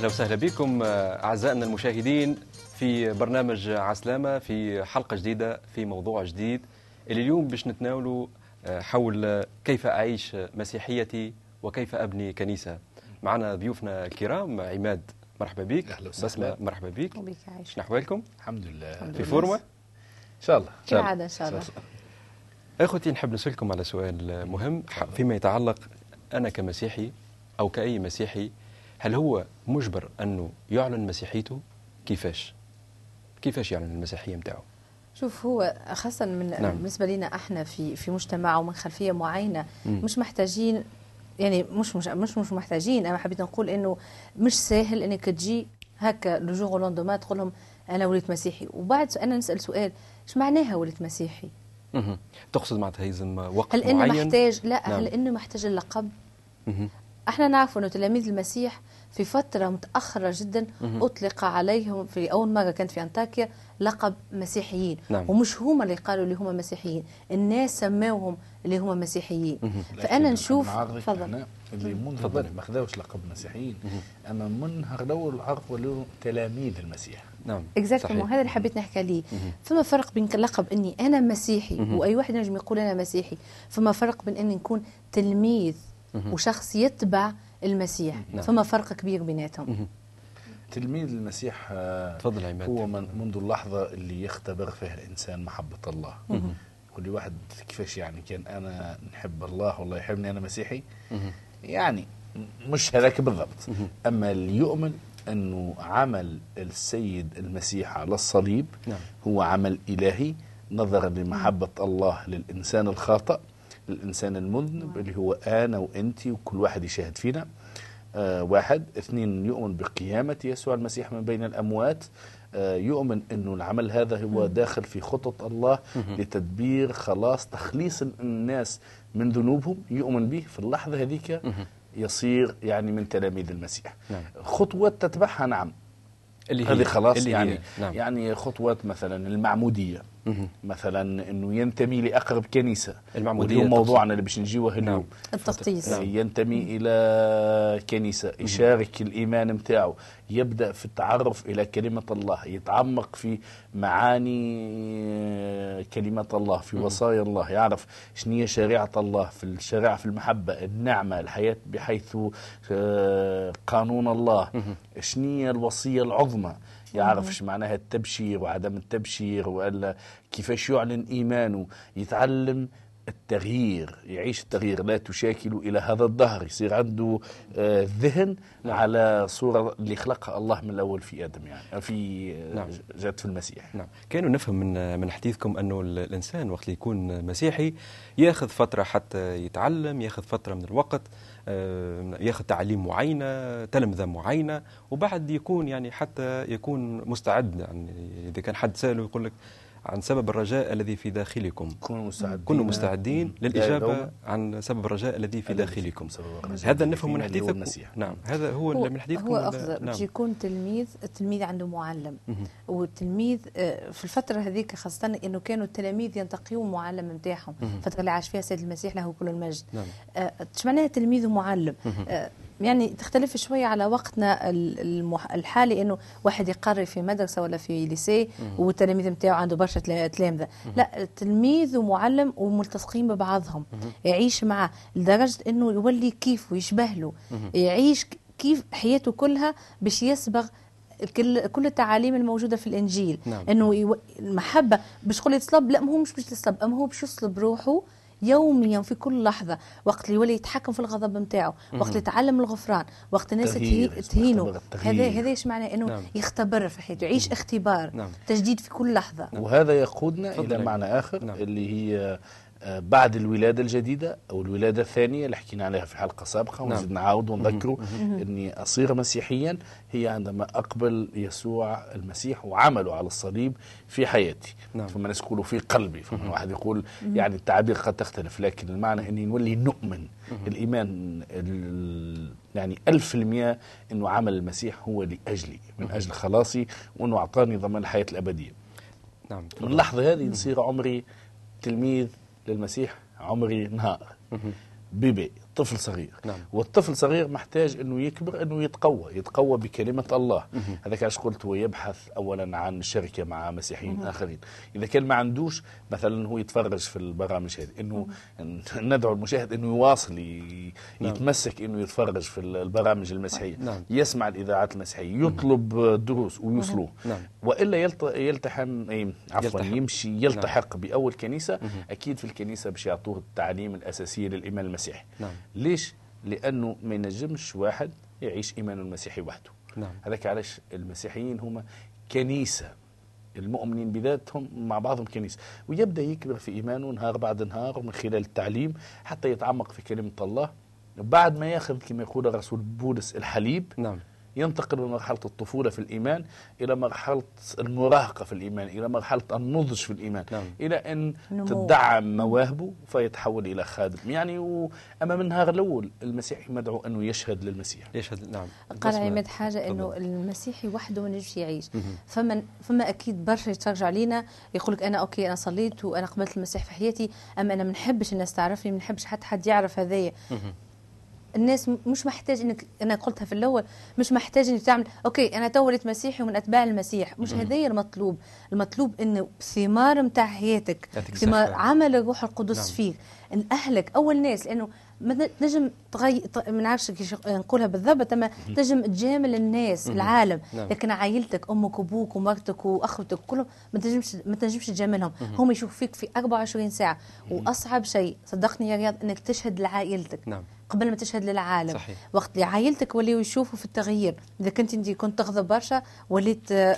أهلا وسهلا بكم أعزائنا المشاهدين في برنامج عسلامة في حلقة جديدة في موضوع جديد. اللي اليوم باش نتناولوا حول كيف أعيش مسيحيتي وكيف أبني كنيسة. معنا ضيوفنا الكرام عماد مرحبا بك. أهلا وسهلا. بسمة مرحبا بك. وبك عايش. شنو أحوالكم؟ الحمد لله. في فورمة؟ إن شاء الله. كالعادة إن شاء الله. إخوتي نحب نسألكم على سؤال مهم فيما يتعلق أنا كمسيحي أو كأي مسيحي هل هو مجبر أنه يعلن مسيحيته كيفاش كيفاش يعلن المسيحية نتاعو شوف هو خاصة من نعم. بالنسبة لنا إحنا في في مجتمع ومن خلفية معينة مم. مش محتاجين يعني مش مش مش مش محتاجين أنا حبيت نقول إنه مش سهل إنك تجي هكا لو جور لوندوما تقول لهم أنا وليت مسيحي وبعد أنا نسأل سؤال إيش معناها وليت مسيحي؟ تقصد معناتها يلزم وقت هل إنه معين محتاج لا نعم. هل إنه محتاج اللقب؟ إحنا نعرف انه تلاميذ المسيح في فترة متأخرة جدا. أطلق عليهم في أول مرة كانت في أنطاكيا لقب مسيحيين نعم. ومش هما اللي قالوا اللي هما مسيحيين الناس سموهم اللي هما مسيحيين. فأنا نشوف تفضل اللي منذ ما خذاوش لقب مسيحيين أما منهر الأول عرفوا له تلاميذ المسيح نعم اكزاكتومون صحيح. هذا اللي حبيت نحكي عليه. فما فرق بين لقب إني أنا مسيحي. وأي واحد ينجم يقول أنا مسيحي فما فرق بين إني نكون تلميذ. وشخص يتبع المسيح. نعم. فما فرق كبير بيناتهم. تلميذ المسيح آه، تفضل عماد. هو من منذ اللحظة اللي يختبر فيها الإنسان محبة الله. لي واحد كيفاش يعني كان أنا نحب الله والله يحبني أنا مسيحي. يعني مش هذاك بالضبط. أما اللي يؤمن أنه عمل السيد المسيح على الصليب نعم. هو عمل إلهي نظرا لمحبة الله للإنسان الخاطئ للإنسان المذنب اللي هو أنا وأنت وكل واحد يشاهد فينا. آه واحد. اثنين يؤمن بقيامة يسوع المسيح من بين الأموات. آه يؤمن أنه العمل هذا هو داخل في خطط الله لتدبير خلاص تخليص الناس من ذنوبهم. يؤمن به في اللحظة هذيك. يصير يعني من تلاميذ المسيح. نعم. خطوات تتبعها نعم. اللي هي هذه خلاص اللي يعني هي. نعم. يعني خطوات مثلا المعمودية. مهم. مثلا إنه ينتمي لأقرب كنيسة. المعمودية واليوم تقصد. موضوعنا اللي باش نجيوه نعم. اليوم التغطيس. آه، ينتمي إلى كنيسة يشارك الإيمان نتاعو يبدأ في التعرف إلى كلمة الله يتعمق في معاني آه، كلمه الله في وصايا الله يعرف شنو هي شريعة الله في الشريعه في المحبة النعمة الحياة بحيث آه، قانون الله. شنو هي الوصية العظمى. يعرف إيش معناها التبشير وعدم التبشير والا كيفاش يعلن إيمانه؟ يتعلم التغيير يعيش التغيير لا تشاكل إلى هذا الدهر يصير عنده آه، ذهن نعم. على صورة اللي خلقها الله من الأول في آدم يعني في آه، نعم. جات في المسيح نعم كانوا نفهم من من حديثكم أنه ال- الإنسان وقت اللي يكون مسيحي ياخذ فترة حتى يتعلم ياخذ فترة من الوقت آه، ياخذ تعليم معينة تلمذه معينة وبعد يكون يعني حتى يكون مستعد يعني إذا كان حد سأله يقول لك عن سبب الرجاء الذي في داخلكم. كونوا مستعدين. كونوا مستعدين يدوم عن سبب الرجاء الذي في داخلكم. هذا نفهم من المسيح. نعم هذا هو, هو, من حديثكم. هو أخذ نعم. باش يكون تلميذ التلميذ عنده معلم. والتلميذ آه، في الفترة هذيك خاصة إنه كانوا التلاميذ ينتقيون معلم نتاعهم. الفترة اللي عاش فيها السيد المسيح له كل المجد. نعم. آه، معناها تلميذ ومعلم؟ يعني تختلف شوية على وقتنا الحالي إنه واحد يقرر في مدرسة ولا في ليسي والتلاميذ نتاعو عنده برشا تلا- تلامذة. لا تلميذ ومعلم وملتصقين ببعضهم. يعيش معه لدرجة إنه يولي كيف ويشبه له. يعيش كيف حياته كلها باش يسبغ كل كل التعاليم الموجودة في الإنجيل. نعم. إنه يو... المحبة باش تقول يتصلب لا ما هو مش باش يتصلب أما هو باش يصلب روحه يوميا في كل لحظة وقت اللي يولي يتحكم في الغضب نتاعو وقت اللي يتعلم الغفران وقت الناس تهينه. هذا هذا إيش معناه إنه نعم. يختبر في حياته يعيش اختبار نعم. تجديد في كل لحظة وهذا يقودنا إلى معنى آخر نعم. اللي هي بعد الولادة الجديدة أو الولادة الثانية اللي حكينا عليها في حلقة سابقة نعم. ونزيد نعاود ونذكره إني اصير مسيحيا هي عندما أقبل يسوع المسيح وعمله على الصليب في حياتي. نعم. فما ناس يقولوا في قلبي. فما واحد يقول يعني التعابير قد تختلف لكن المعنى إني نولي نؤمن. الإيمان ال- يعني ألف في المئة أنه عمل المسيح هو لأجلي من أجل خلاصي وأنه أعطاني ضمان الحياة الأبدية. نعم من اللحظة هذه نصير عمري تلميذ للمسيح عمري نهار بيبي طفل صغير. نعم. والطفل صغير محتاج إنه يكبر إنه يتقوى يتقوى بكلمة الله. هذاك علاش قلت هو يبحث اولا عن الشركة مع مسيحيين آخرين. إذا كان ما عندوش مثلا هو يتفرج في البرامج هذه إنه ندعو المشاهد إنه يواصل ي- يتمسك إنه يتفرج في البرامج المسيحية. نعم. يسمع الإذاعات المسيحية يطلب دروس ويوصلوه. نعم. وإلا يلت- يلتحم إيه، عفوا. يمشي يلتحق بأول كنيسة. أكيد في الكنيسة باش يعطوه التعليم الاساسيه للإيمان المسيحي. نعم. ليش؟ لأنه ما ينجمش واحد يعيش ايمانه المسيحي وحده. نعم. هذاك علاش المسيحيين هم كنيسة. المؤمنين بذاتهم مع بعضهم كنيسة. ويبدأ يكبر في إيمانه نهار بعد نهار من خلال التعليم حتى يتعمق في كلمة الله. بعد ما ياخذ كما يقول الرسول بولس الحليب نعم. ينتقل من مرحلة الطفولة في الإيمان إلى مرحلة المراهقة في الإيمان إلى مرحلة النضج في الإيمان نعم. إلى أن نمو. تدعم مواهبه فيتحول إلى خادم يعني و... أما من النهار الأول المسيحي مدعو أنه يشهد للمسيح يشهد نعم قال. عماد إنه تفضل. المسيحي وحده ما ينجمش يعيش فما فما أكيد برشا يتفرجوا علينا يقول لك أنا أوكي أنا صليت وأنا قبلت المسيح في حياتي اما أنا ما نحبش الناس تعرفني ما نحبش حتى حد يعرف هذايا الناس مش محتاج إنك أنا قلتها في الأول مش محتاج إنك تعمل OK أنا تو وليت مسيحي ومن أتباع المسيح. مش هذايا المطلوب. المطلوب انه ثمار نتاع حياتك ثمار. عمل الروح القدس نعم. فيك. إن أهلك أول ناس لأنه ما تنجم تغي ما نعرفش كيش نقولها بالضبط أما تنجم تجامل الناس العالم. نعم. لكن عائلتك أمك وأبوك ومرتك وأخوتك كلهم ما تنجمش ما تنجمش تجاملهم. هم يشوفوا فيك في 24 ساعة. وأصعب شيء صدقني يا رياض إنك تشهد لعائلتك. نعم. قبل ما تشهد للعالم. صحيح. وقت اللي عائلتك وليوا يشوفوا في التغيير. إذا كنت انت كنت تغضب برشا وليت آه،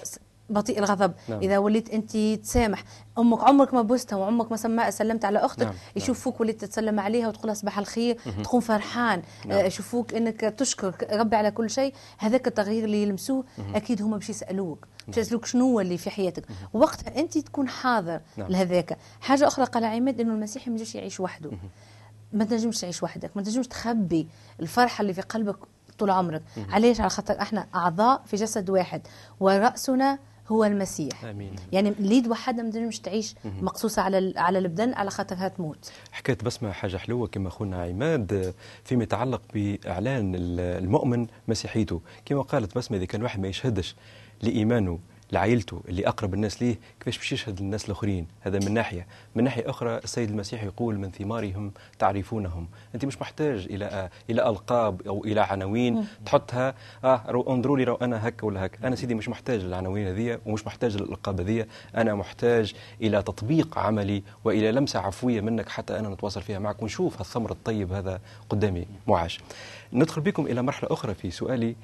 بطيء الغضب. نعم. إذا وليت انت تسامح. أمك عمرك ما بوستها وعمرك ما سما سلمت على أختك. نعم. يشوفوك وليت تسلم عليها وتقول لها صباح الخير تكون فرحان. آه، يشوفوك إنك تشكر ربي على كل شيء. هذاك التغيير اللي يلمسوه أكيد هما باش يسألوك. باش يسألوك شنو هو اللي في حياتك. وقتها انت تكون حاضر نعم. لهذاك. حاجة أخرى قال عماد إنه المسيحي ما يجيش يعيش وحده. ما تنجمش تعيش وحدك ما تنجمش تخبي الفرحة اللي في قلبك طول عمرك. علاش على خاطر إحنا أعضاء في جسد واحد ورأسنا هو المسيح. آمين. يعني اليد وحدها ما تنجمش تعيش مقصوصة على على البدن على خاطرها تموت حكايه بسمة حاجة حلوة كما أخونا عماد فيما يتعلق بإعلان ال- المؤمن مسيحيته. كما قالت بسمة إذا كان واحد ما يشهدش لإيمانه لعائلته اللي أقرب الناس ليه كيفاش باش يشهد للناس الآخرين؟ هذا من ناحية. من ناحية أخرى السيد المسيح يقول من ثمارهم تعرفونهم أنت مش محتاج إلى إلى ألقاب أو إلى عناوين تحطها رو انظروا لي رو أنا هك ولا هك أنا سيدي مش محتاج للعناوين هذه ومش محتاج للألقاب هذه أنا محتاج إلى تطبيق عملي وإلى لمسة عفوية منك حتى أنا نتواصل فيها معك ونشوف الثمر الطيب هذا قدامي. معاش. ندخل بكم إلى مرحلة أخرى في سؤالي.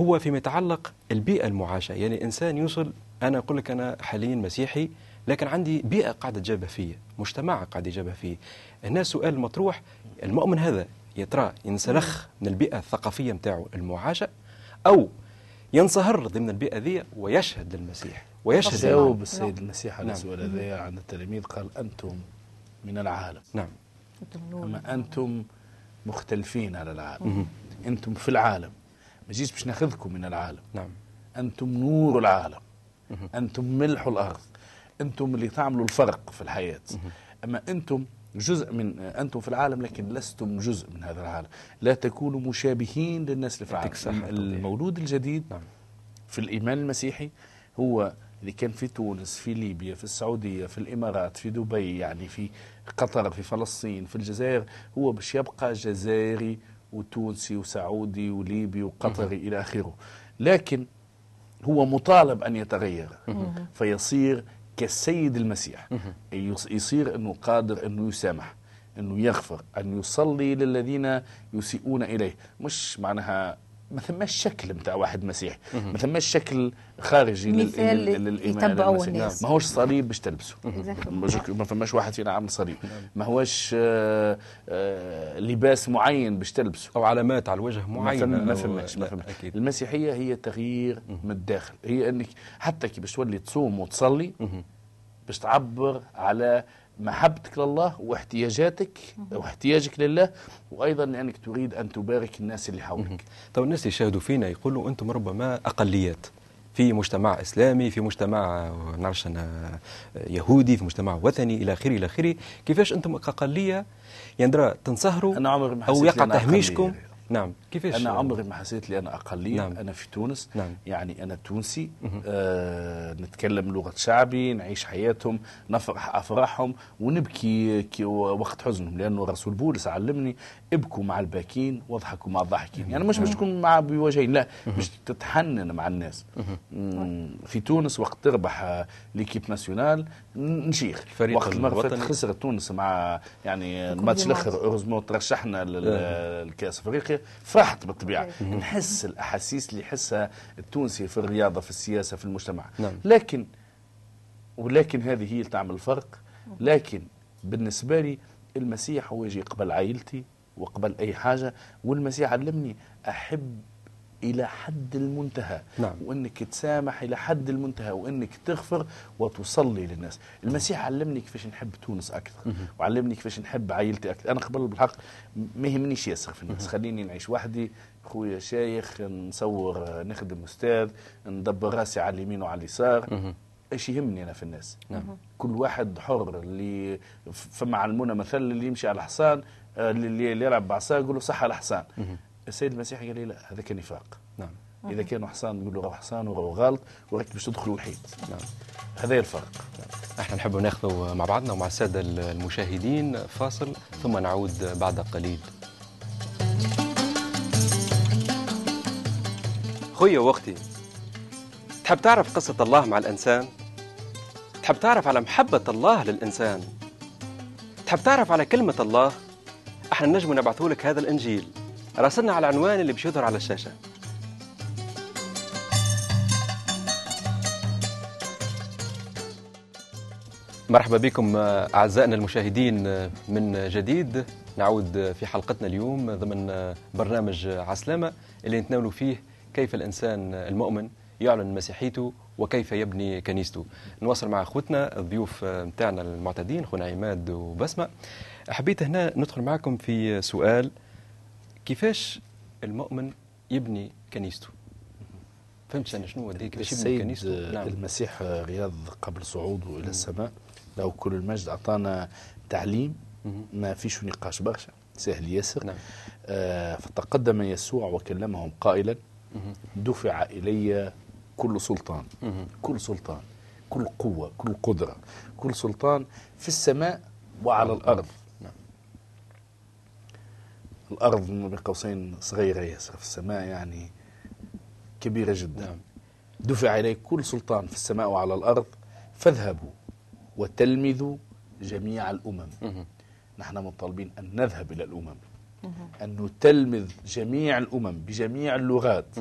هو فيما يتعلق البيئة المعاشة. يعني إنسان يوصل أنا أقول لك أنا حاليا مسيحي لكن عندي بيئة قاعدة تجابه فيا مجتمع قاعد يجابه فيه. هنا سؤال المطروح المؤمن هذا يا ترى ينسلخ من البيئة الثقافية متاعه المعاشة أو ينصهر ضمن البيئة ذي ويشهد للمسيح ويشهد جاوب. السيد المسيح على نعم. السؤال هذا عند التلاميذ قال أنتم من العالم. نعم. أما أنتم مختلفين على العالم. أنتم في العالم. ما جيش باش ناخذكم من العالم. نعم. أنتم نور العالم. أنتم ملح الأرض. أنتم اللي تعملوا الفرق في الحياة. أما أنتم جزء من أنتم في العالم لكن لستم جزء من هذا العالم. لا تكونوا مشابهين للناس اللي في العالم. المولود الجديد نعم. في الإيمان المسيحي هو اللي كان في تونس في ليبيا في السعودية في الإمارات في دبي يعني في قطر في فلسطين في الجزائر. هو باش يبقى جزائري وتونسي وسعودي وليبي وقطري إلى آخره. لكن هو مطالب أن يتغير. فيصير كالسيد المسيح. يص- يصير أنه قادر أنه يسامح أنه يغفر أن يصلي للذين يسيئون إليه. مش معناها ما ثماش شكل نتاع واحد مسيحي ما ثماش شكل خارجي مثال لل- للإيمان يتبعوه المسيحي. الناس. ما هوش صليب باش تلبسه. ما فماش واحد فينا عامل صليب. ما هوش آه، آه، لباس معين باش تلبسه. أو علامات على الوجه فم- ما فماش ما فماش. المسيحية هي تغيير من الداخل. هي إنك حتى كي باش تولي تصوم وتصلي باش تعبر على محبتك لله واحتياجاتك واحتياجك لله وأيضا لأنك تريد أن تبارك الناس اللي حولك. طب الناس اللي يشاهدوا فينا يقولوا أنتم ربما أقليات. في مجتمع إسلامي في مجتمع نعرفش أنا يهودي في مجتمع وثني إلى آخره إلى آخره. كيفاش أنتم كأقلية يندرى تنصهروا عمري ما أو يقع تهميشكم. نعم. كيفاش؟ أنا عمري ما حسيت لي أنا اقليه نعم. أنا في تونس. نعم. يعني أنا تونسي. آه نتكلم لغة شعبي نعيش حياتهم نفرح أفراحهم ونبكي كي وقت حزنهم لأنه رسول بولس علمني ابكوا مع الباكين واضحكوا مع الضاحكين. يعني مش باش تكون مع بوجهين لا باش تتحنن مع الناس. في تونس وقت تربح آه، l'équipe nationale نشيخ. وقت المره. خسرت تونس مع يعني الماتش الآخر مارس. heureusement ترشحنا للكأس أفريقيا. فرحت بالطبيعة. نحس الأحاسيس اللي يحسها التونسي في الرياضة في السياسة في المجتمع. نعم. لكن ولكن هذه هي اللي تعمل الفرق. لكن بالنسبة لي المسيح هو يجي قبل عائلتي وقبل أي حاجة والمسيح علمني أحب إلى حد المنتهى نعم. وإنك تسامح إلى حد المنتهى وإنك تغفر وتصلي للناس. المسيح علمني كيفاش نحب تونس أكثر وعلمني كيفاش نحب عائلتي أكثر. أنا قبل بالحق ما يهمنيش ياسر في الناس. خليني نعيش وحدي. خويا شيخ نصور نخدم أستاذ ندبر راسي على اليمين وعلى اليسار. إيش يهمني أنا في الناس؟ نعم. كل واحد حر اللي فما علمونا مثل اللي يمشي على حصان آه، اللي يلعب بعصا يقول له صح على حصان السيد المسيح قال لي لا هذا كان نفاق نعم. إذا كانوا حصان نقول له حصان وروح غلط وراك باش تدخل الحيط. نعم. هذا الفرق. إحنا نحب ناخذ مع بعضنا ومع السادة المشاهدين فاصل ثم نعود بعد قليل. خويا وأختي تحب تعرف قصة الله مع الإنسان؟ تحب تعرف على محبة الله للإنسان؟ تحب تعرف على كلمة الله؟ إحنا نجم نبعثوا لك هذا الإنجيل. راسلنا على العنوان اللي بيظهر على الشاشة. مرحبا بكم آه، أعزائنا المشاهدين آه، من جديد. نعود آه، في حلقتنا اليوم ضمن برنامج عسلامة اللي نتناول فيه كيف الإنسان المؤمن يعلن مسيحيته وكيف يبني كنيسته. نواصل مع أخوتنا الضيوف متاعنا المعتادين خونا عماد وبسمة. حبيت هنا ندخل معكم في سؤال كيفاش المؤمن يبني كنيسته فهمت أنا شنو هذه كيفاش يبني كنيسته نعم. المسيح رياض قبل صعوده إلى السماء له كل المجد أعطانا تعليم. ما فيش نقاش برشا سهل ياسر نعم. آه فتقدم يسوع وكلمهم قائلا. دفع إلي كل سلطان. كل سلطان كل قوة كل قدرة كل سلطان في السماء وعلى الأرض الأرض ما بين قوسين صغيرة ياسر في السماء يعني كبيرة جدا نعم. دفع إليه كل سلطان في السماء وعلى الأرض فاذهبوا وتلمذوا جميع الأمم. نحن مطالبين أن نذهب إلى الأمم أن نتلمذ جميع الأمم بجميع اللغات.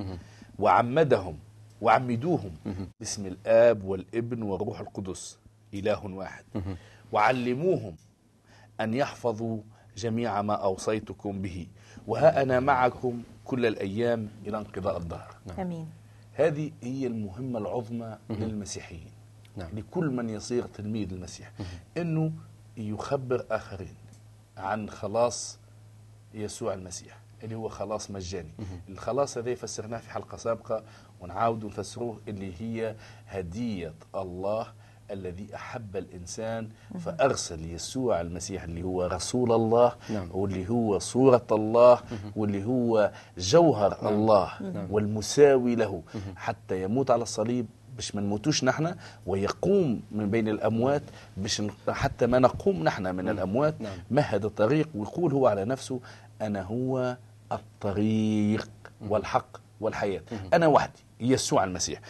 وعمدهم وعمدوهم. باسم الآب والابن والروح القدس إله واحد. وعلموهم أن يحفظوا جميع ما أوصيتكم به. وها أنا معكم كل الأيام إلى انقضاء الدهر. آمين. هذه هي المهمة العظمى للمسيحيين. نعم. لكل من يصير تلميذ المسيح. إنه يخبر آخرين عن خلاص يسوع المسيح اللي هو خلاص مجاني. الخلاص هذا فسرناه في حلقة سابقة ونعاود نفسروه اللي هي هدية الله الذي أحب الإنسان فأرسل يسوع المسيح اللي هو رسول الله نعم. واللي هو صورة الله واللي هو جوهر الله والمساوي له. حتى يموت على الصليب باش ما نموتوش نحن ويقوم من بين الأموات باش حتى ما نقوم نحن من الأموات. نعم. مهد الطريق ويقول هو على نفسه أنا هو الطريق والحق والحياة. أنا وحدي يسوع المسيح.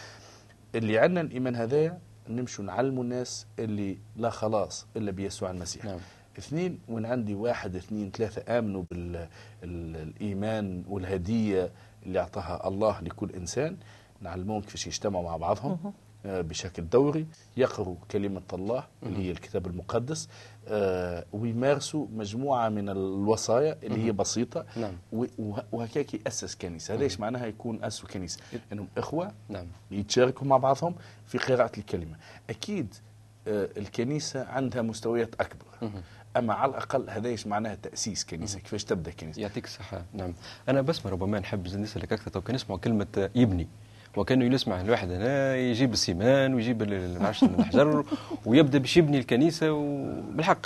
اللي عندنا الإيمان هذايا نمشوا نعلموا الناس اللي لا خلاص إلا بيسوع المسيح. نعم. اثنين وين عندي واحد اثنين ثلاثة آمنوا بالإيمان والهدية اللي أعطاها الله لكل إنسان. نعلمهم كيفاش يجتمعوا مع بعضهم. بشكل دوري. يقروا كلمة الله اللي هي الكتاب المقدس. آه، ويمارسوا مجموعة من الوصايا اللي هي بسيطة. نعم. وهكاك يأسس كنيسة هذا إيش معناها يكون أسسوا كنيسة إنهم إخوة نعم. يتشاركوا مع بعضهم في قراءة الكلمة. أكيد آه، الكنيسة عندها مستويات أكبر. أما على الأقل هذا إيش معناها تأسيس كنيسة. كيفاش تبدأ كنيسة؟ يعطيك الصحة. نعم. أنا بس ربما نحب نسألك أكثر تو كان نسمع كلمة يبني وكانه يسمع الواحد هنا يجيب السيمان ويجيب ال- ما نعرفش الحجر ويبدأ باش يبني الكنيسة وبالحق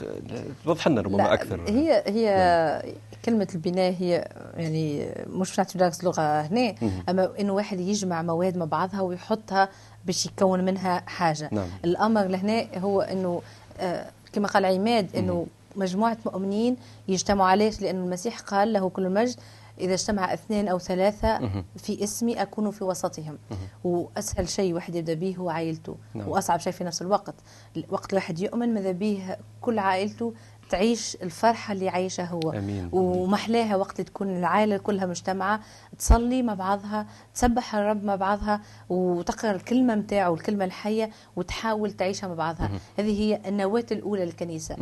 توضح لنا ربما أكثر. هي هي كلمة البناء هي يعني مش دراسة لغة هنا أما إنه واحد يجمع مواد مع بعضها ويحطها باش يكون منها حاجة. نعم. الأمر لهنا هو إنه آه، كما قال عماد إنه مجموعة مؤمنين يجتمعوا علاش لأن المسيح قال له كل مجد إذا اجتمع اثنين أو ثلاثة في اسمي أكون في وسطهم. وأسهل شيء واحد يبدأ به هو عائلته. نعم. وأصعب شيء في نفس الوقت. وقت الواحد يؤمن ماذا به كل عائلته تعيش الفرحة اللي عايشها هو. آمين. ومحلاها وقت تكون العائلة كلها مجتمعة تصلي مع بعضها تسبح الرب مع بعضها وتقرأ الكلمة متاعه الكلمة الحية وتحاول تعيشها مع بعضها. هذه هي النواة الأولى للكنيسة.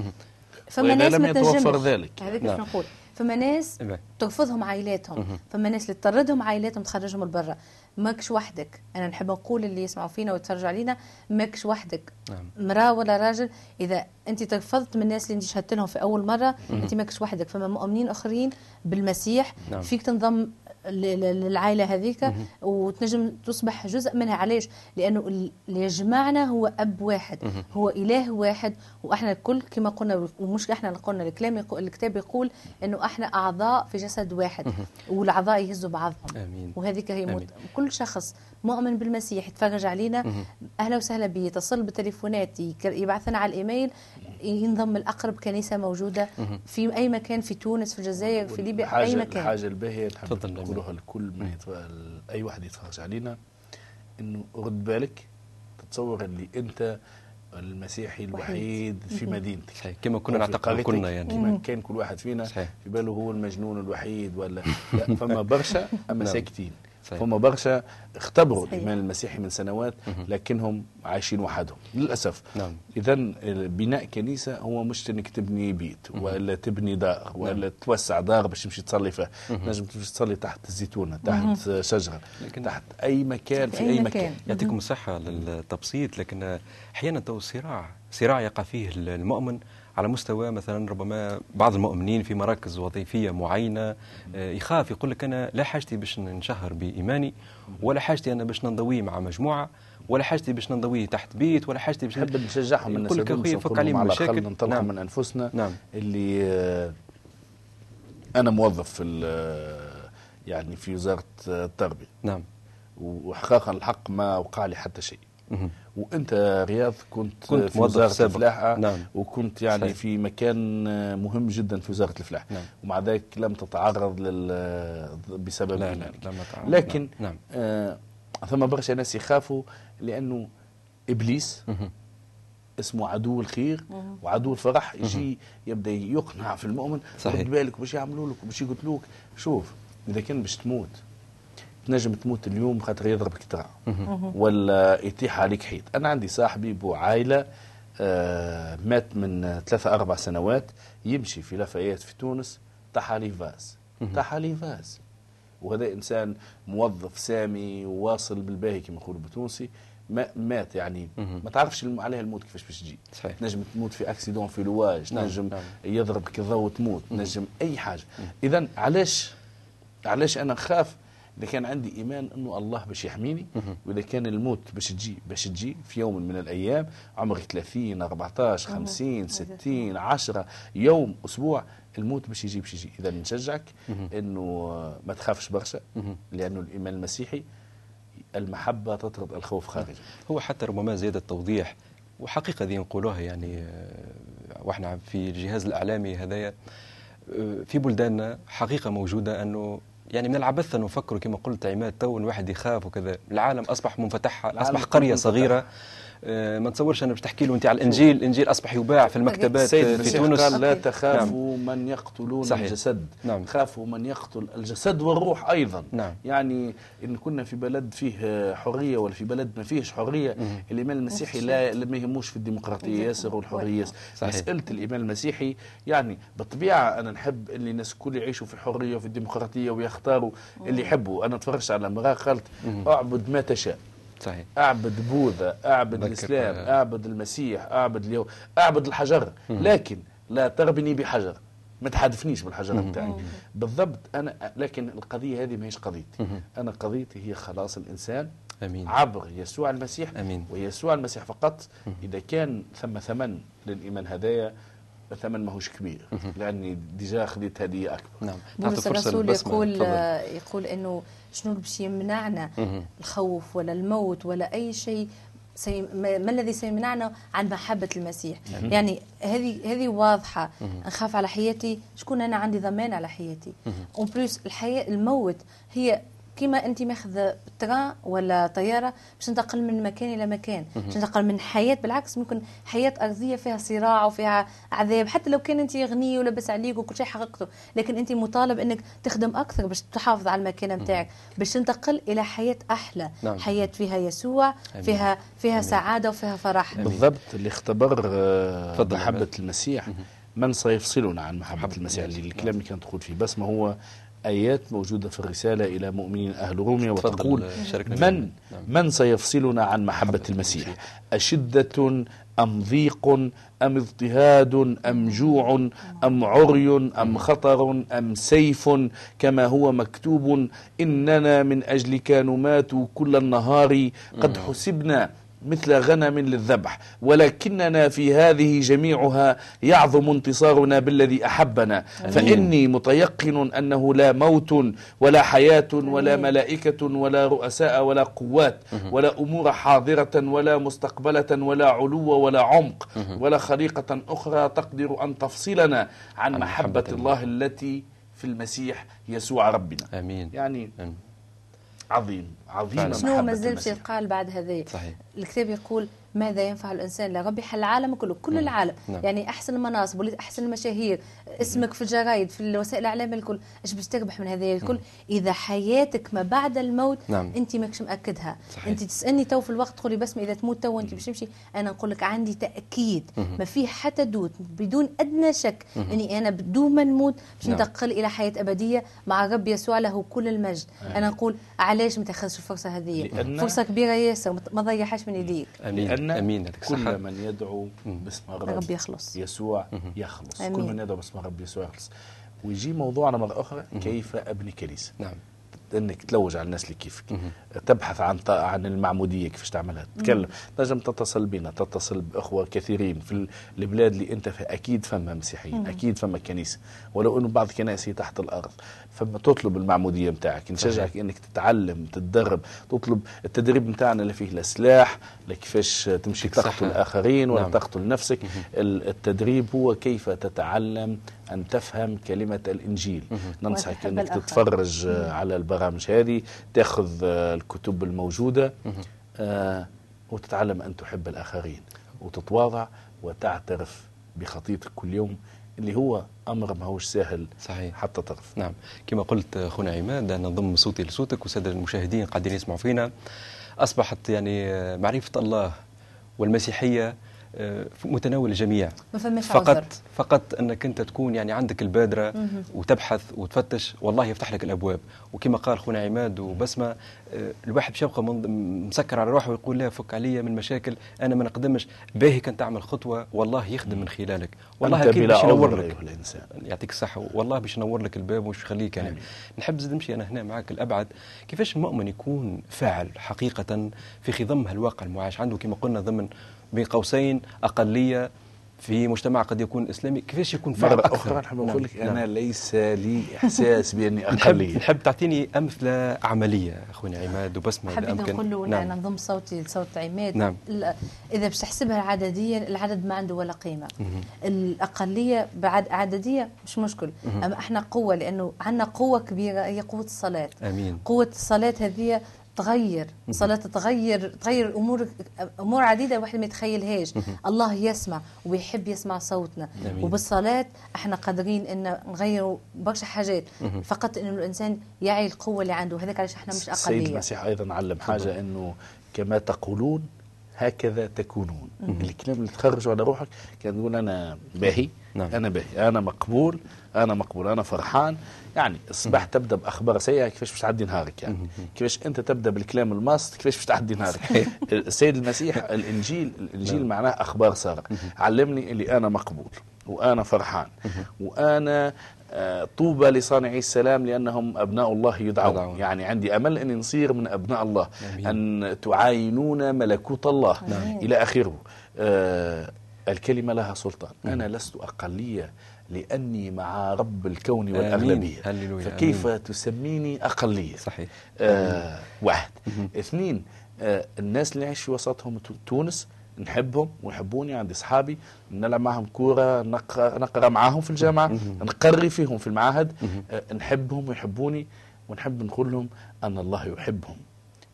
فما ناس لم ما يتوفر. ذلك. هذيك نعم. نقول. فما ناس إيه. ترفضهم عائلاتهم. فما ناس اللي تطردهم عائلاتهم تخرجهم لبرا. ماكش وحدك. أنا نحب نقول اللي يسمعوا فينا ويتفرجوا علينا ماكش وحدك. نعم. مراه ولا راجل إذا أنت ترفضت من الناس اللي أنت شهدت لهم في أول مرة أنت ماكش وحدك. فما مؤمنين آخرين بالمسيح. نعم. فيك تنضم للعائلة هذيك وتنجم تصبح جزء منها. علاش؟ لأنه ال- اللي يجمعنا هو أب واحد هو إله واحد. وإحنا الكل كما قلنا ومش إحنا اللي قلنا الكلام يقول الكتاب يقول إنه إحنا أعضاء في جسد واحد والأعضاء يهزوا بعضهم. آمين. وهذيك هي. موت. كل شخص مؤمن بالمسيح يتفرج علينا أهلا وسهلا به يتصل بالتليفونات يبعث لنا على الإيميل ينضم لاقرب كنيسة موجودة في أي مكان؟ في تونس في الجزائر في ليبيا أي الحاجة مكان؟ الحاجة الباهية نقولها لكل يتفرج أي واحد يتفرج علينا إنه رد بالك تتصور اللي أنت المسيحي الوحيد في مدينتك. صحيح. كما كنا نعتقد كلنا يعني. كما كان كل واحد فينا صحيح. في باله هو المجنون الوحيد ولا لا. فما برشا أما نعم. ساكتين. صحيح. فما برشا اختبروا صحيح. الإيمان المسيحي من سنوات لكنهم عايشين وحدهم للأسف. نعم. إذا بناء كنيسة هو مش إنك تبني بيت ولا تبني دار ولا توسع دار باش تمشي تصلي فيها نجم تمشي تصلي تحت الزيتونة تحت شجرة لكن- تحت أي مكان في في أي, أي مكان, مكان. يعطيكم الصحة للتبسيط لكن أحيانا تو صراع صراع يقع فيه المؤمن على مستوى مثلا ربما بعض المؤمنين في مراكز وظيفية معينة آه، يخاف يقول لك أنا لا حاجتي باش نشهر بإيماني ولا حاجتي أنا باش ننضوي مع مجموعة ولا حاجتي باش ننضوي تحت بيت ولا حاجتي باش نحب نشجعهم الناس لك مش فك عليهم مشاكل. ننطلقوا نعم. من أنفسنا نعم. اللي آه، أنا موظف في ال- يعني في وزارة التربية نعم وحقيقة الحق ما وقع لي حتى شيء. وأنت رياض كنت, كنت في موظف وزارة سابق. الفلاحة نعم. وكنت يعني صحيح. في مكان مهم جدا في وزارة الفلاحة نعم. ومع ذلك لم تتعرض لل بسبب لا لا تعرف. لكن نعم آه ثم برشا ناس يخافوا لأنه إبليس مهم. اسمه عدو الخير وعدو الفرح يجي يبدأ يقنع في المؤمن صحيح. رد بالك باش يعملوا لك وباش يقتلوك شوف إذا كان باش تموت تنجم تموت اليوم خاطر يضربك ترى ولا يطيح عليك حيط. أنا عندي صاحبي بو عائله آه مات من ثلاثة أربع سنوات يمشي في لافايات في تونس طاح عليه فاز. طاح عليه فاز. وهذا إنسان موظف سامي واصل بالباهي كما يقولوا بالتونسي. ما مات يعني. ما تعرفش الم- عليه الموت كيفاش باش تجي. تنجم تموت في أكسيدون في لواج نعم، تنجم نعم. يضربك الضوء تموت تنجم أي حاجة. اذا علاش علاش أنا نخاف إذا كان عندي إيمان إنه الله باش يحميني وإذا كان الموت باش تجي باش تجي في يوم من الأيام عمرك 30 14 50 60 10 يوم أسبوع الموت باش يجي باش يجي. إذا نشجعك إنه ما تخافش برشا لأنه الإيمان المسيحي المحبة تطرد الخوف خارجا هو حتى ربما زيادة توضيح وحقيقة ذي نقولوها يعني آه، وإحنا في الجهاز الإعلامي هذايا آه، في بلداننا حقيقة موجودة أنه يعني من العبث أن نفكروا كما قلت عماد تو الواحد يخاف وكذا العالم أصبح منفتح أصبح قرية. صغيرة ما تصورش أنا باش تحكي له أنت على الإنجيل الإنجيل أصبح يباع في المكتبات آه، في تونس. قال لا. تخافوا من يقتلون صحيح. الجسد. نعم. خافوا من يقتل الجسد والروح أيضا. نعم. يعني إن كنا في بلد فيه حرية ولا في بلد ما فيهش حرية الإيمان المسيحي لا لا ما يهموش في الديمقراطية ياسر والحرية. مسألة الإيمان المسيحي يعني بالطبيعة أنا نحب اللي الناس الكل يعيشوا في الحرية وفي الديمقراطية ويختاروا اللي يحبوا. أنا تفرجت على امرأة قالت أعبد ما تشاء. صحيح. أعبد بوذا أعبد الإسلام آه. أعبد المسيح أعبد اليوم أعبد الحجر. لكن لا تربني بحجر. ما تحدفنيش بالحجر بتاعي. بالضبط أنا لكن القضية هذه ماهيش قضيتي. أنا قضيتي هي خلاص الإنسان أمين. عبر يسوع المسيح أمين. ويسوع المسيح فقط. إذا كان ثم ثمن للإيمان هدايا ثمن ماهوش كبير. لأني ديجا خديت هديه أكبر. نعم. بولس الرسول. يقول يقول إنه شنو اللي باش يمنعنا. الخوف ولا الموت ولا أي شيء سي ما ما الذي سيمنعنا عن محبة المسيح. يعني هذه هذه واضحة. نخاف على حياتي. شكون أنا عندي ضمان على حياتي؟ en plus الحياة الموت هي كما انت ماخذ train ولا طيارة باش تنتقل من مكان إلى مكان باش تنتقل من حياة بالعكس ممكن حياة أرضية فيها صراع وفيها عذاب حتى لو كان انت غني ولاباس عليك وكل شيء حققته لكن انت مطالب إنك تخدم أكثر باش تحافظ على المكان نتاعك باش تنتقل إلى حياة أحلى نعم. حياة فيها يسوع أمين. فيها فيها أمين. سعادة وفيها فرح بالضبط اللي اختبر آه، عماد. المسيح من سيفصلنا عن محبة المسيح. اللي الكلام اللي كانت تقول فيه بس ما هو آيات موجودة في الرسالة إلى مؤمنين أهل روميا وتقول من. نعم. من سيفصلنا عن محبة المسيح أشدة أم ضيق أم اضطهاد أم جوع أم عري أم خطر أم سيف كما هو مكتوب إننا من أجلك نمات كل النهار قد حسبنا مثل غنم للذبح ولكننا في هذه جميعها يعظم انتصارنا بالذي أحبنا. فإني متيقن أنه لا موت ولا حياة ولا أمين. ملائكة ولا رؤساء ولا قوات ولا أمور حاضرة ولا مستقبلة ولا علو ولا عمق ولا خليقة أخرى تقدر أن تفصلنا عن محبة الله. التي في المسيح يسوع ربنا. آمين. يعني آمين. عظيم عظيم. شنو ما زال باش يتقال بعد صحيح. الكتاب يقول ماذا ينفع الإنسان؟ لا ربي حل العالم كله كل العالم. نعم. يعني أحسن المناصب وليت أحسن المشاهير اسمك في الجرايد في وسائل الإعلام الكل إيش باش تربح من هذا الكل؟ إذا حياتك ما بعد الموت نعم. أنت ماكش مأكدها. صحيح. أنت تسألني تو في الوقت تقولي بس إذا تموت تو أنت باش تمشي أنا نقول لك عندي تأكيد. ما فيه حتى doute بدون أدنى شك إني أنا بدون ما نموت باش نعم. ننتقل إلى حياة أبدية مع رب يسوع له كل المجد. أنا نقول علاش ما تاخذش الفرصة هذه؟ فرصة كبيرة ياسر ما- ما تضيعهاش من يديك. أمين هذيك كل. من يدعو باسم الرب رب يخلص. يسوع يخلص. آمين. كل من يدعو باسم الرب يسوع يخلص. ويجي موضوعنا مرة أخرى كيف أبني كنيسة؟ نعم. إنك تلوج على الناس اللي كيفك. تبحث عن عن المعمودية كيفاش تعملها. تتكلم تنجم تتصل بنا تتصل بأخوة كثيرين في ال- البلاد اللي أنت فيها. أكيد فما مسيحيين أكيد فما كنيسة. ولو إنه بعض الكنائس هي تحت الأرض. فما تطلب المعمودية نتاعك نشجعك إنك تتعلم تتدرب. تطلب التدريب نتاعنا اللي فيه لا سلاح لا كيفاش تمشي تقتل. الآخرين ولا نعم. تقتل نفسك. ال- التدريب هو كيف تتعلم أن تفهم كلمة الإنجيل. ننصحك وتحب أنك الآخر. تتفرج على البرامج هذه تأخذ آه، الكتب الموجودة آه، وتتعلم أن تحب الآخرين وتتواضع وتعترف بخطيتك كل يوم اللي هو أمر ما هوش سهل صحيح. حتى تعرف نعم. كما قلت أخونا عماد أنا نضم صوتي لصوتك والساده المشاهدين قاعدين يسمعوا فينا. أصبحت يعني معرفة الله والمسيحية متناول الجميع. ما فماش عذر فقط فقط أنك أنت تكون يعني عندك البادرة. وتبحث وتفتش. والله يفتح لك الأبواب. وكما قال خونا عماد وبسمة آه، الواحد باش يبقى مسكر على روحه ويقول لا فك عليا من مشاكل أنا ما نقدمش. باهي كان تعمل خطوة والله يخدم من خلالك. والله أكيد باش ينور لك. الإنسان. يعطيك الصحة. والله باش ينور لك الباب وش يخليك يعني. نحب زيد نمشي أنا هنا معك الأبعد كيفاش المؤمن يكون فاعل حقيقة في خضم هالواقع المعاش؟ عنده كما قلنا ضمن بين قوسين أقلية في مجتمع قد يكون إسلامي. كيفاش يكون فاعل مرة أخرى نحب نعم، نقول لك نعم. أنا ليس لي إحساس بأني نحب, أقلية. نحب تعطيني أمثلة عملية أخونا عماد وبسمة إذا حبيت. نقول له نعم. أنا نضم صوتي لصوت عماد. نعم. إذا باش تحسبها عدديا العدد ما عنده ولا قيمة. الأقلية بعد عددية مش مشكل. اما إحنا قوة لأنه عندنا قوة كبيرة هي قوة الصلاة. آمين. قوة الصلاة هذه تغير الصلاة تغير تغير امور أمور عديدة الواحد ما يتخيلهاش. الله يسمع ويحب يسمع صوتنا. آمين. وبالصلاة إحنا قادرين إن نغيروا برشا حاجات. فقط إنه الإنسان يعي القوة اللي عنده. هذاك علاش إحنا مش السيد أقلية. المسيح أيضا علم حاجة أنه كما تقولون هكذا تكونون. الكلام اللي تخرجوا على روحك كان تقول أنا باهي نعم. أنا باهي أنا مقبول أنا مقبول أنا فرحان. يعني الصباح تبدأ بأخبار سيئة كيفاش باش تعدي نهارك يعني؟ كيفاش أنت تبدأ بالكلام الماست كيفاش باش تعدي نهارك؟ السيد المسيح الإنجيل الإنجيل معناه أخبار ساره علمني اللي أنا مقبول وأنا فرحان وأنا آه، طوبى لصانعي السلام لأنهم أبناء الله يدعون. يعني عندي أمل أن نصير من أبناء الله. آمين. أن تعاينون ملكوت الله. آمين. إلى آخره. آه، الكلمة لها سلطان. أنا لست أقلية. لأني مع رب الكون. والأغلبية. هللويا. فكيف آمين. تسميني أقلية؟ صحيح. آه واحد. اثنين آه الناس اللي نعيش في وسطهم تو- تونس نحبهم ويحبوني عندي اصحابي نلعب معهم كورة نقرا نقرأ معاهم في الجامعة نقري فيهم في المعاهد. آه نحبهم ويحبوني ونحب نقول لهم أن الله يحبهم.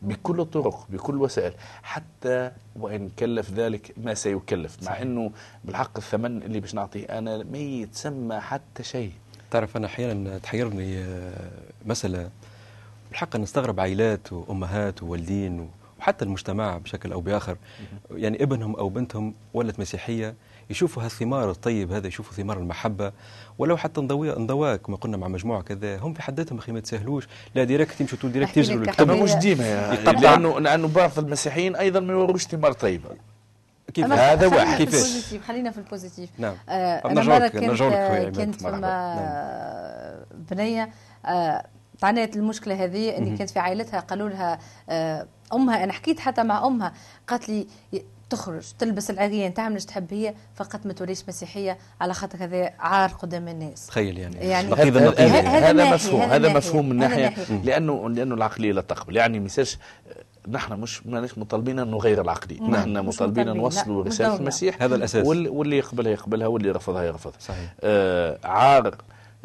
بكل الطرق بكل الوسائل حتى وإن كلف ذلك ما سيكلف مع إنه بالحق الثمن اللي باش نعطيه أنا ما يتسمى حتى شيء. تعرف أنا أحيانا تحيرني آه، مسألة. بالحق نستغرب عائلات وأمهات ووالدين وحتى المجتمع بشكل أو بآخر. يعني ابنهم أو بنتهم ولت مسيحية يشوفوا هالثمار الطيب هذا يشوفوا ثمار المحبة ولو حتى انضوي انضواك كما قلنا مع مجموعة كذا هم في حد ذاتهم أخي ما تسهلوش لا direct يمشوا تو direct يجروا لك. مش ديما يعني. لأنه لأنه بعض المسيحيين أيضا ما يوروش ثمار طيبة كيف هذا واحد. كيفاش؟ خلينا في ال positif نعم. آه أنا نرجعوا مرة لك- كنت نرجعوا لك خويا عماد. كنت. مع بنية آه تعانيت المشكلة هذه إني كانت في عائلتها قالوا لها آه أمها أنا حكيت حتى مع أمها قالت لي تخرج تلبس العريان تعمل إيش تحب هي فقط ما توليش مسيحية على خاطر هذا عار قدام الناس. تخيل يعني, يعني نقيض هذا- النقيض هذا- يعني. هذا هذا مفهوم هذا مفهوم من ناحية. لأنه لأنه العقلية لا تقبل. يعني ميساج نحن مش ماناش مطالبين ان نغير العقليه نعم، نحن مش مطالبين نوصلوا مش رسالة. المسيح. هذا الأساس. واللي, يقبلها يقبلها واللي يرفضها يرفضها. صحيح. آه عار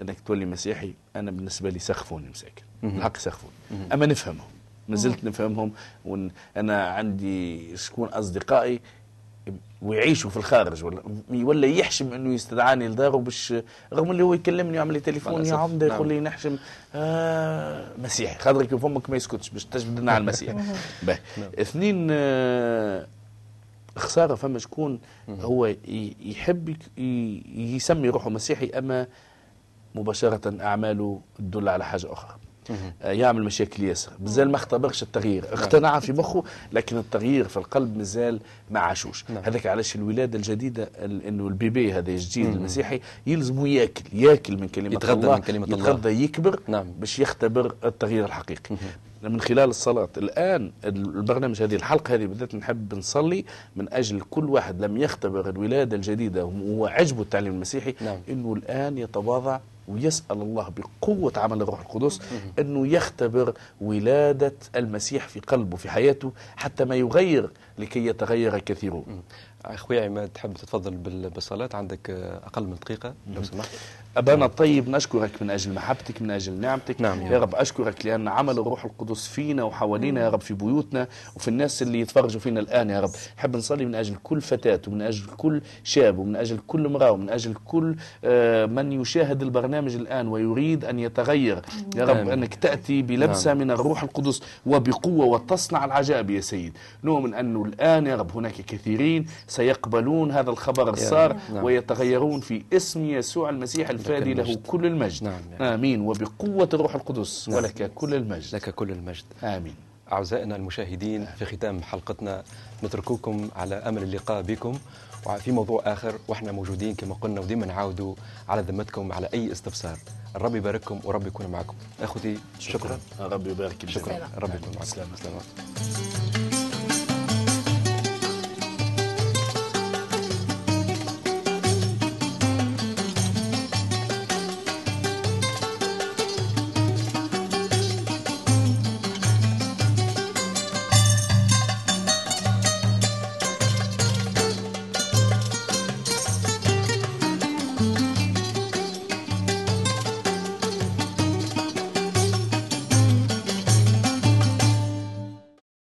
إنك تولي مسيحي أنا بالنسبة لي سخفوني مساكن. بالحق سخفوني. أما نفهمهم ما زلت نفهمهم. وأنا عندي شكون أصدقائي ويعيشوا في الخارج ولا ولا يحشم إنه يستدعاني لداره باش رغم اللي هو يكلمني يعمل لي تليفون يا. عمده يقول نعم. لي نحشم. آه مسيحي. خاطر كيف فمك ما يسكتش باش تجبدنا على المسيح. اثنين آه خسارة فما شكون هو يحب يسمي روحه مسيحي أما مباشرة أعماله تدل على حاجة أخرى. يعمل مشاكل ياسر. مازال ما اختبرش التغيير. اقتنع في مخه لكن التغيير في القلب مازال ما عاشوش نعم. هذاك علاش الولادة الجديدة ال- انه البيبي هذا الجديد المسيحي يلزمه ياكل ياكل من كلمة يتغذى الله من كلمة الله. يتغذى يكبر نعم. باش يختبر التغيير الحقيقي من خلال الصلاة الآن البرنامج هذه الحلقة هذه بدأت نحب نصلي من أجل كل واحد لم يختبر الولادة الجديدة وهو عجبه التعليم المسيحي نعم. أنه الآن يتواضع ويسأل الله بقوة عمل الروح القدس أنه يختبر ولادة المسيح في قلبه في حياته حتى ما يغير لكي يتغير كثيرون أخوي عماد تحب تتفضل بال- بالصلاه عندك أقل من دقيقة لو سمحت. أبانا الطيب نشكرك من أجل محبتك من أجل نعمتك. نعم. يا رب. أشكرك لأن عمل الروح القدس فينا وحوالينا يا رب في بيوتنا وفي الناس اللي يتفرجوا فينا الآن يا رب. نحب نصلي من أجل كل فتاة ومن أجل كل شاب ومن أجل كل امرأة ومن أجل كل آه، من يشاهد البرنامج الآن ويريد أن يتغير. يا رب. أنك تأتي بلمسة من الروح القدس وبقوة وتصنع العجائب يا سيد. نؤمن أنه الآن يا رب هناك كثيرين سيقبلون هذا الخبر السار نعم. ويتغيرون في اسم يسوع المسيح الفادي له المجد. كل المجد. نعم، يعني. آمين. وبقوة الروح القدس نعم. ولك كل المجد. لك كل المجد. آمين. أعزائنا المشاهدين في ختام حلقتنا نترككم على أمل اللقاء بكم. وفي موضوع آخر وإحنا موجودين كما قلنا وديما نعاودوا على ذمتكم على أي استفسار. الرب يبارككم ورب يكون معكم. أخوتي شكرا. ربي يبارك فيك. شكرا الرب يكون معكم. سلامة. سلامات